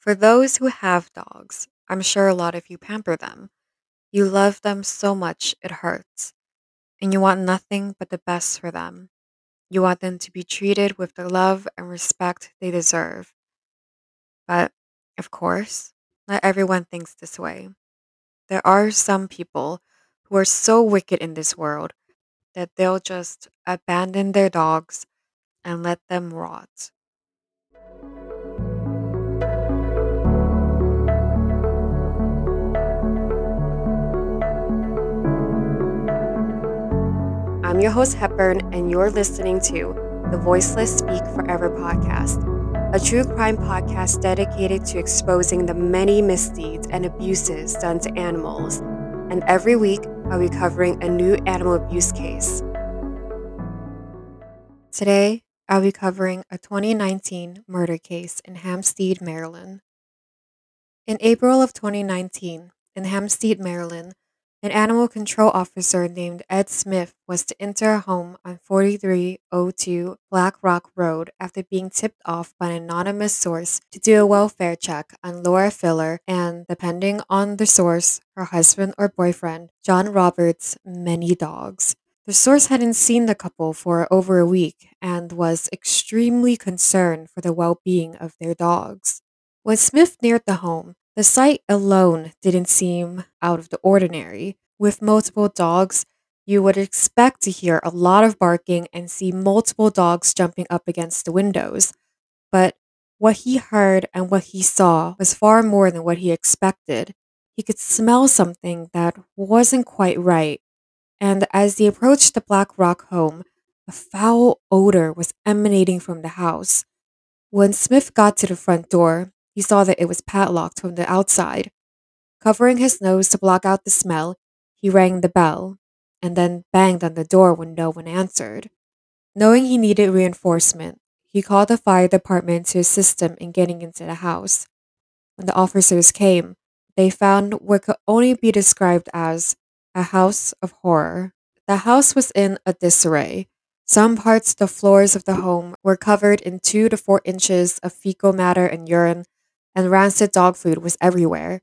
For those who have dogs, I'm sure a lot of you pamper them. You love them so much it hurts, and you want nothing but the best for them. You want them to be treated with the love and respect they deserve. But, of course, not everyone thinks this way. There are some people who are so wicked in this world that they'll just abandon their dogs and let them rot. I'm your host, Hepburn, and you're listening to the Voiceless Speak Forever podcast, a true crime podcast dedicated to exposing the many misdeeds and abuses done to animals. And every week, I'll be covering a new animal abuse case. Today, I'll be covering a 2019 murder case in Hampstead, Maryland. In April of 2019, in Hampstead, Maryland, an animal control officer named Ed Smith was to enter a home on 4302 Black Rock Road after being tipped off by an anonymous source to do a welfare check on Laura Filler and, depending on the source, her husband or boyfriend, John Roberts' many dogs. The source hadn't seen the couple for over a week and was extremely concerned for the well being of their dogs. When Smith neared the home, the sight alone didn't seem out of the ordinary. With multiple dogs, you would expect to hear a lot of barking and see multiple dogs jumping up against the windows. But what he heard and what he saw was far more than what he expected. He could smell something that wasn't quite right. And as he approached the Black Rock home, a foul odor was emanating from the house. When Smith got to the front door, he saw that it was padlocked from the outside. Covering his nose to block out the smell, he rang the bell and then banged on the door when no one answered. Knowing he needed reinforcement, he called the fire department to assist him in getting into the house. When the officers came, they found what could only be described as a house of horror. The house was in a disarray. Some parts of the floors of the home were covered in two to four inches of fecal matter and urine and rancid dog food was everywhere.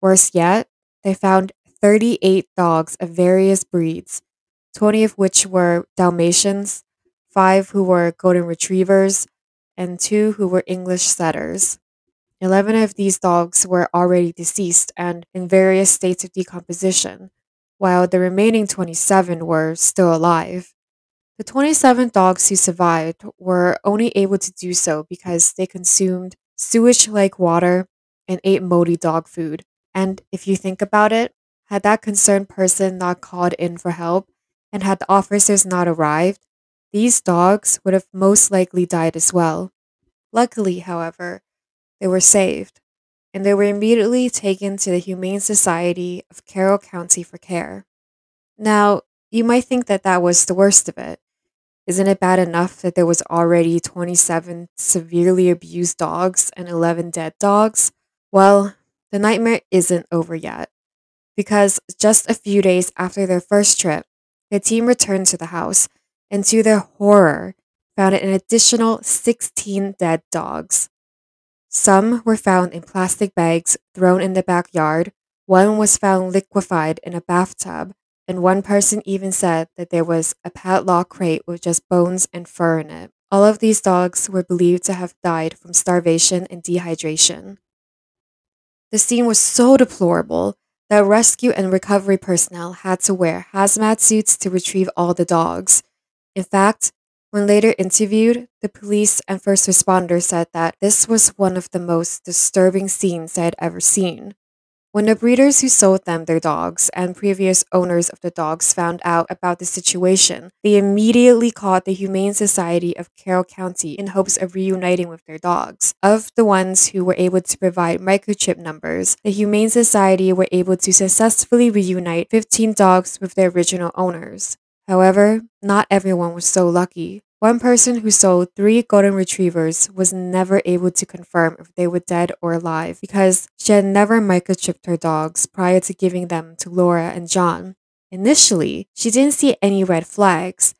Worse yet, they found 38 dogs of various breeds, 20 of which were Dalmatians, 5 who were Golden Retrievers, and 2 who were English setters. 11 of these dogs were already deceased and in various states of decomposition, while the remaining 27 were still alive. The 27 dogs who survived were only able to do so because they consumed sewage like water, and ate moldy dog food. And if you think about it, had that concerned person not called in for help and had the officers not arrived, these dogs would have most likely died as well. Luckily, however, they were saved, and they were immediately taken to the Humane Society of Carroll County for care. Now, you might think that that was the worst of it, isn't it bad enough that there was already 27 severely abused dogs and 11 dead dogs? Well, the nightmare isn't over yet. Because just a few days after their first trip, the team returned to the house and to their horror, found an additional 16 dead dogs. Some were found in plastic bags thrown in the backyard. One was found liquefied in a bathtub, and one person even said that there was a padlock crate with just bones and fur in it. All of these dogs were believed to have died from starvation and dehydration. The scene was so deplorable that rescue and recovery personnel had to wear hazmat suits to retrieve all the dogs. In fact, when later interviewed, the police and first responders said that this was one of the most disturbing scenes they had ever seen. When the breeders who sold them their dogs and previous owners of the dogs found out about the situation, they immediately called the Humane Society of Carroll County in hopes of reuniting with their dogs. Of the ones who were able to provide microchip numbers, the Humane Society were able to successfully reunite 15 dogs with their original owners. However, not everyone was so lucky. One person who sold three golden retrievers was never able to confirm if they were dead or alive because she had never microchipped her dogs prior to giving them to Laura and John. Initially, she didn't see any red flags,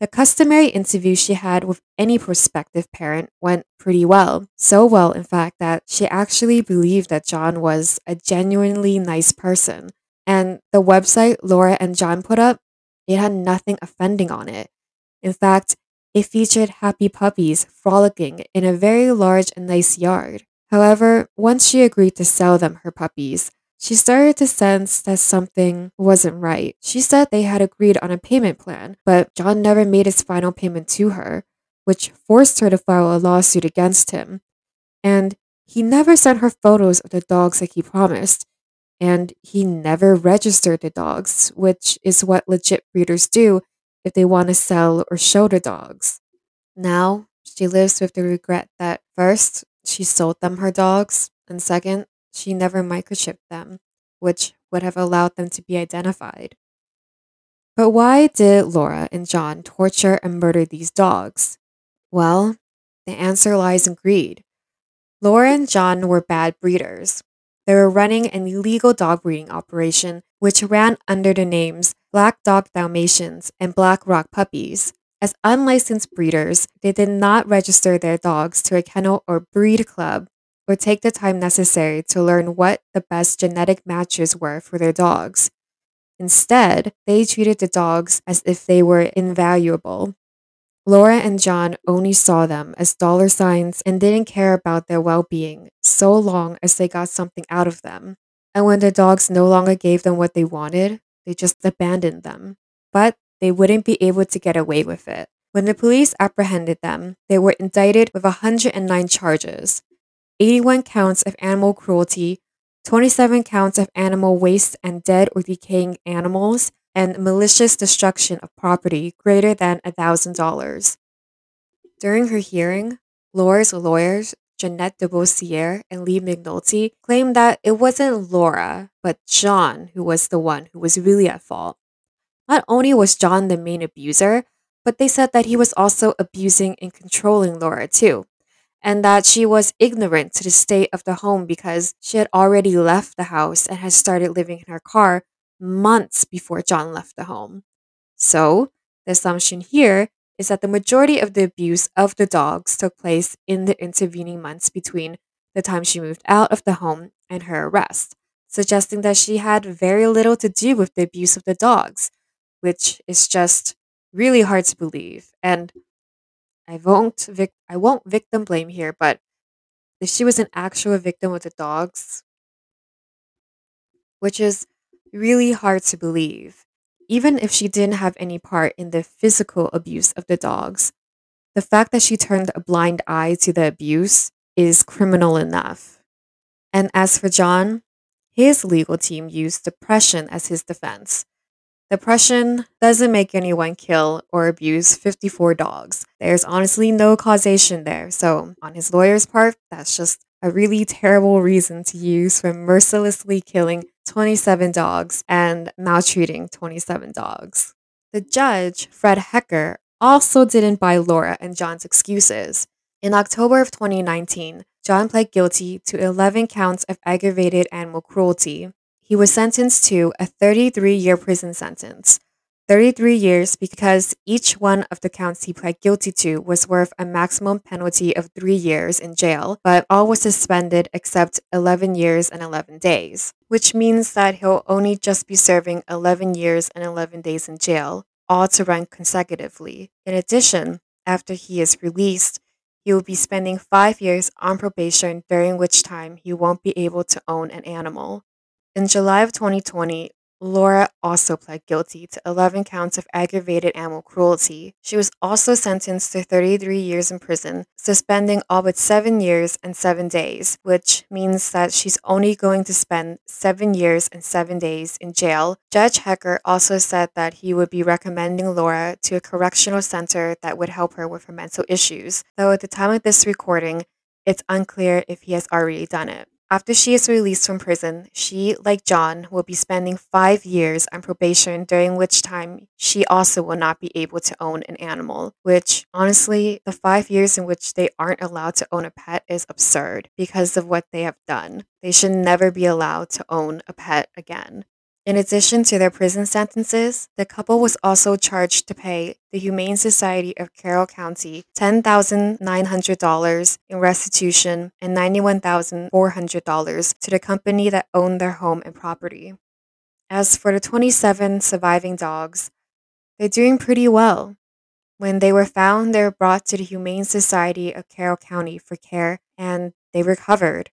The customary interview she had with any prospective parent went pretty well. So well, in fact, that she actually believed that John was a genuinely nice person. And the website Laura and John put up, it had nothing offending on it. In fact, it featured happy puppies frolicking in a very large and nice yard. However, once she agreed to sell them her puppies, she started to sense that something wasn't right. She said they had agreed on a payment plan, but John never made his final payment to her, which forced her to file a lawsuit against him. And he never sent her photos of the dogs like he promised. And he never registered the dogs, which is what legit breeders do if they want to sell or show the dogs. Now, she lives with the regret that first, she sold them her dogs, and second, she never microchipped them, which would have allowed them to be identified. But why did Laura and John torture and murder these dogs? Well, the answer lies in greed. Laura and John were bad breeders. They were running an illegal dog breeding operation which ran under the names Black Dog Dalmatians and Black Rock Puppies. As unlicensed breeders, they did not register their dogs to a kennel or breed club or take the time necessary to learn what the best genetic matches were for their dogs. Instead, they treated the dogs as if they were invaluable. Laura and John only saw them as dollar signs and didn't care about their well being so long as they got something out of them. And when the dogs no longer gave them what they wanted, they just abandoned them. But they wouldn't be able to get away with it. When the police apprehended them, they were indicted with 109 charges, 81 counts of animal cruelty, 27 counts of animal waste and dead or decaying animals, and malicious destruction of property greater than $1,000. During her hearing, Laura's lawyers, Jeanette DeBossiere and Lee McNulty, claimed that it wasn't Laura, but John who was the one who was really at fault. Not only was John the main abuser, but they said that he was also abusing and controlling Laura too and that she was ignorant to the state of the home because she had already left the house and had started living in her car months before John left the home. So, the assumption here is that the majority of the abuse of the dogs took place in the intervening months between the time she moved out of the home and her arrest, suggesting that she had very little to do with the abuse of the dogs, which is just really hard to believe. And I won't vic- I won't victim blame here, but if she was an actual victim of the dogs, which is really hard to believe, even if she didn't have any part in the physical abuse of the dogs, the fact that she turned a blind eye to the abuse is criminal enough. And as for John, his legal team used depression as his defense, Depression doesn't make anyone kill or abuse 54 dogs. There's honestly no causation there. So, on his lawyer's part, that's just a really terrible reason to use for mercilessly killing 27 dogs and maltreating 27 dogs. The judge, Fred Hecker, also didn't buy Laura and John's excuses. In October of 2019, John pled guilty to 11 counts of aggravated animal cruelty he was sentenced to a 33 year prison sentence. 33 years because each one of the counts he pled guilty to was worth a maximum penalty of three years in jail, but all was suspended except 11 years and 11 days, which means that he'll only just be serving 11 years and 11 days in jail, all to run consecutively. In addition, after he is released, he will be spending five years on probation, during which time he won't be able to own an animal. In July of 2020, Laura also pled guilty to 11 counts of aggravated animal cruelty. She was also sentenced to 33 years in prison, suspending all but seven years and seven days, which means that she's only going to spend seven years and seven days in jail. Judge Hecker also said that he would be recommending Laura to a correctional center that would help her with her mental issues, though at the time of this recording, it's unclear if he has already done it. After she is released from prison, she, like John, will be spending five years on probation, during which time she also will not be able to own an animal. Which, honestly, the five years in which they aren't allowed to own a pet is absurd because of what they have done. They should never be allowed to own a pet again. In addition to their prison sentences, the couple was also charged to pay the Humane Society of Carroll County $10,900 in restitution and $91,400 to the company that owned their home and property. As for the 27 surviving dogs, they're doing pretty well. When they were found, they were brought to the Humane Society of Carroll County for care and they recovered.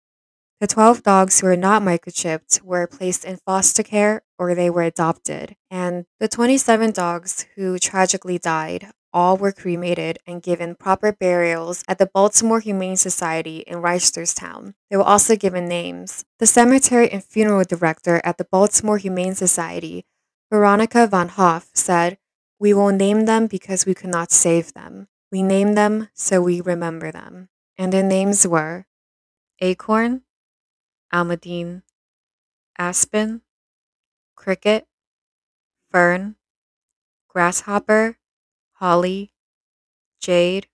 The 12 dogs who were not microchipped were placed in foster care or they were adopted, and the 27 dogs who tragically died all were cremated and given proper burials at the Baltimore Humane Society in Reisterstown. They were also given names. The cemetery and funeral director at the Baltimore Humane Society, Veronica Von Hoff, said, We will name them because we could not save them. We name them so we remember them. And their names were Acorn, Almadine, Aspen, Cricket, Fern, Grasshopper, Holly, Jade,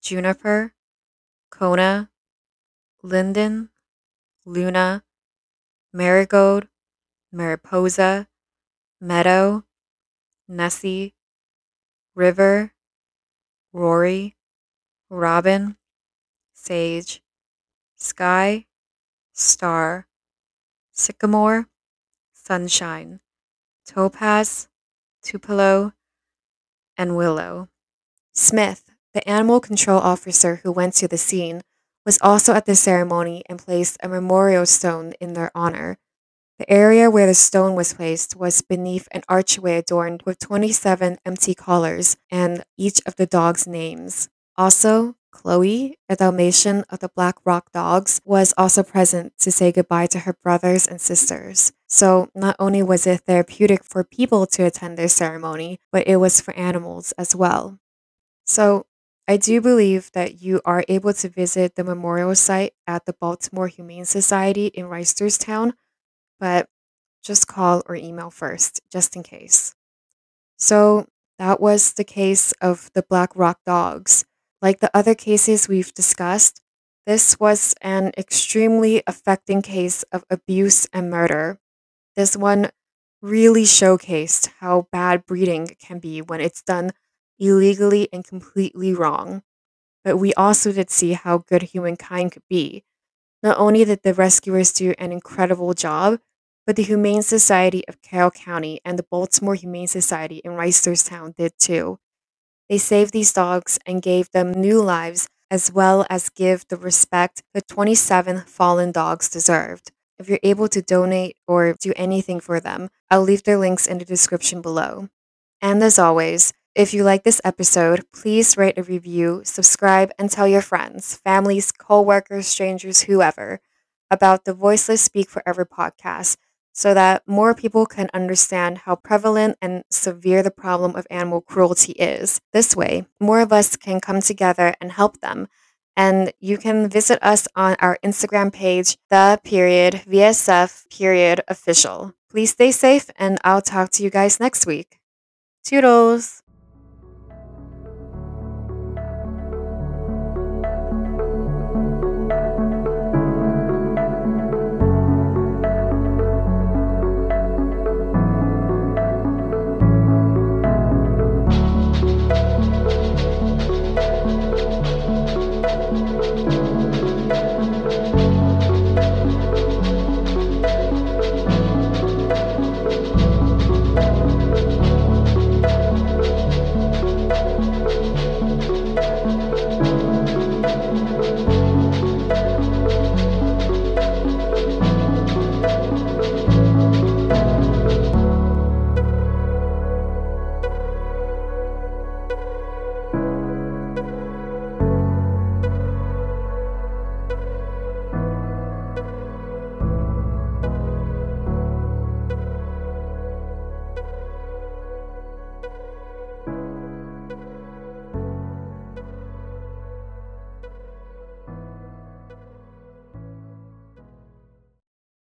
Juniper, Kona, Linden, Luna, Marigold, Mariposa, Meadow, Nessie, River, Rory, Robin, Sage, Sky, Star, Sycamore, Sunshine, Topaz, Tupelo, and Willow. Smith, the animal control officer who went to the scene, was also at the ceremony and placed a memorial stone in their honor. The area where the stone was placed was beneath an archway adorned with 27 empty collars and each of the dogs' names. Also, Chloe, a Dalmatian of the Black Rock Dogs, was also present to say goodbye to her brothers and sisters. So, not only was it therapeutic for people to attend their ceremony, but it was for animals as well. So, I do believe that you are able to visit the memorial site at the Baltimore Humane Society in Reisterstown, but just call or email first, just in case. So, that was the case of the Black Rock Dogs. Like the other cases we've discussed, this was an extremely affecting case of abuse and murder. This one really showcased how bad breeding can be when it's done illegally and completely wrong. But we also did see how good humankind could be. Not only did the rescuers do an incredible job, but the Humane Society of Carroll County and the Baltimore Humane Society in Reisterstown did too. They saved these dogs and gave them new lives, as well as give the respect the 27 fallen dogs deserved. If you're able to donate or do anything for them, I'll leave their links in the description below. And as always, if you like this episode, please rate a review, subscribe, and tell your friends, families, co workers, strangers, whoever about the Voiceless Speak Forever podcast so that more people can understand how prevalent and severe the problem of animal cruelty is. This way, more of us can come together and help them. And you can visit us on our Instagram page, the period VSF period official. Please stay safe, and I'll talk to you guys next week. Toodles!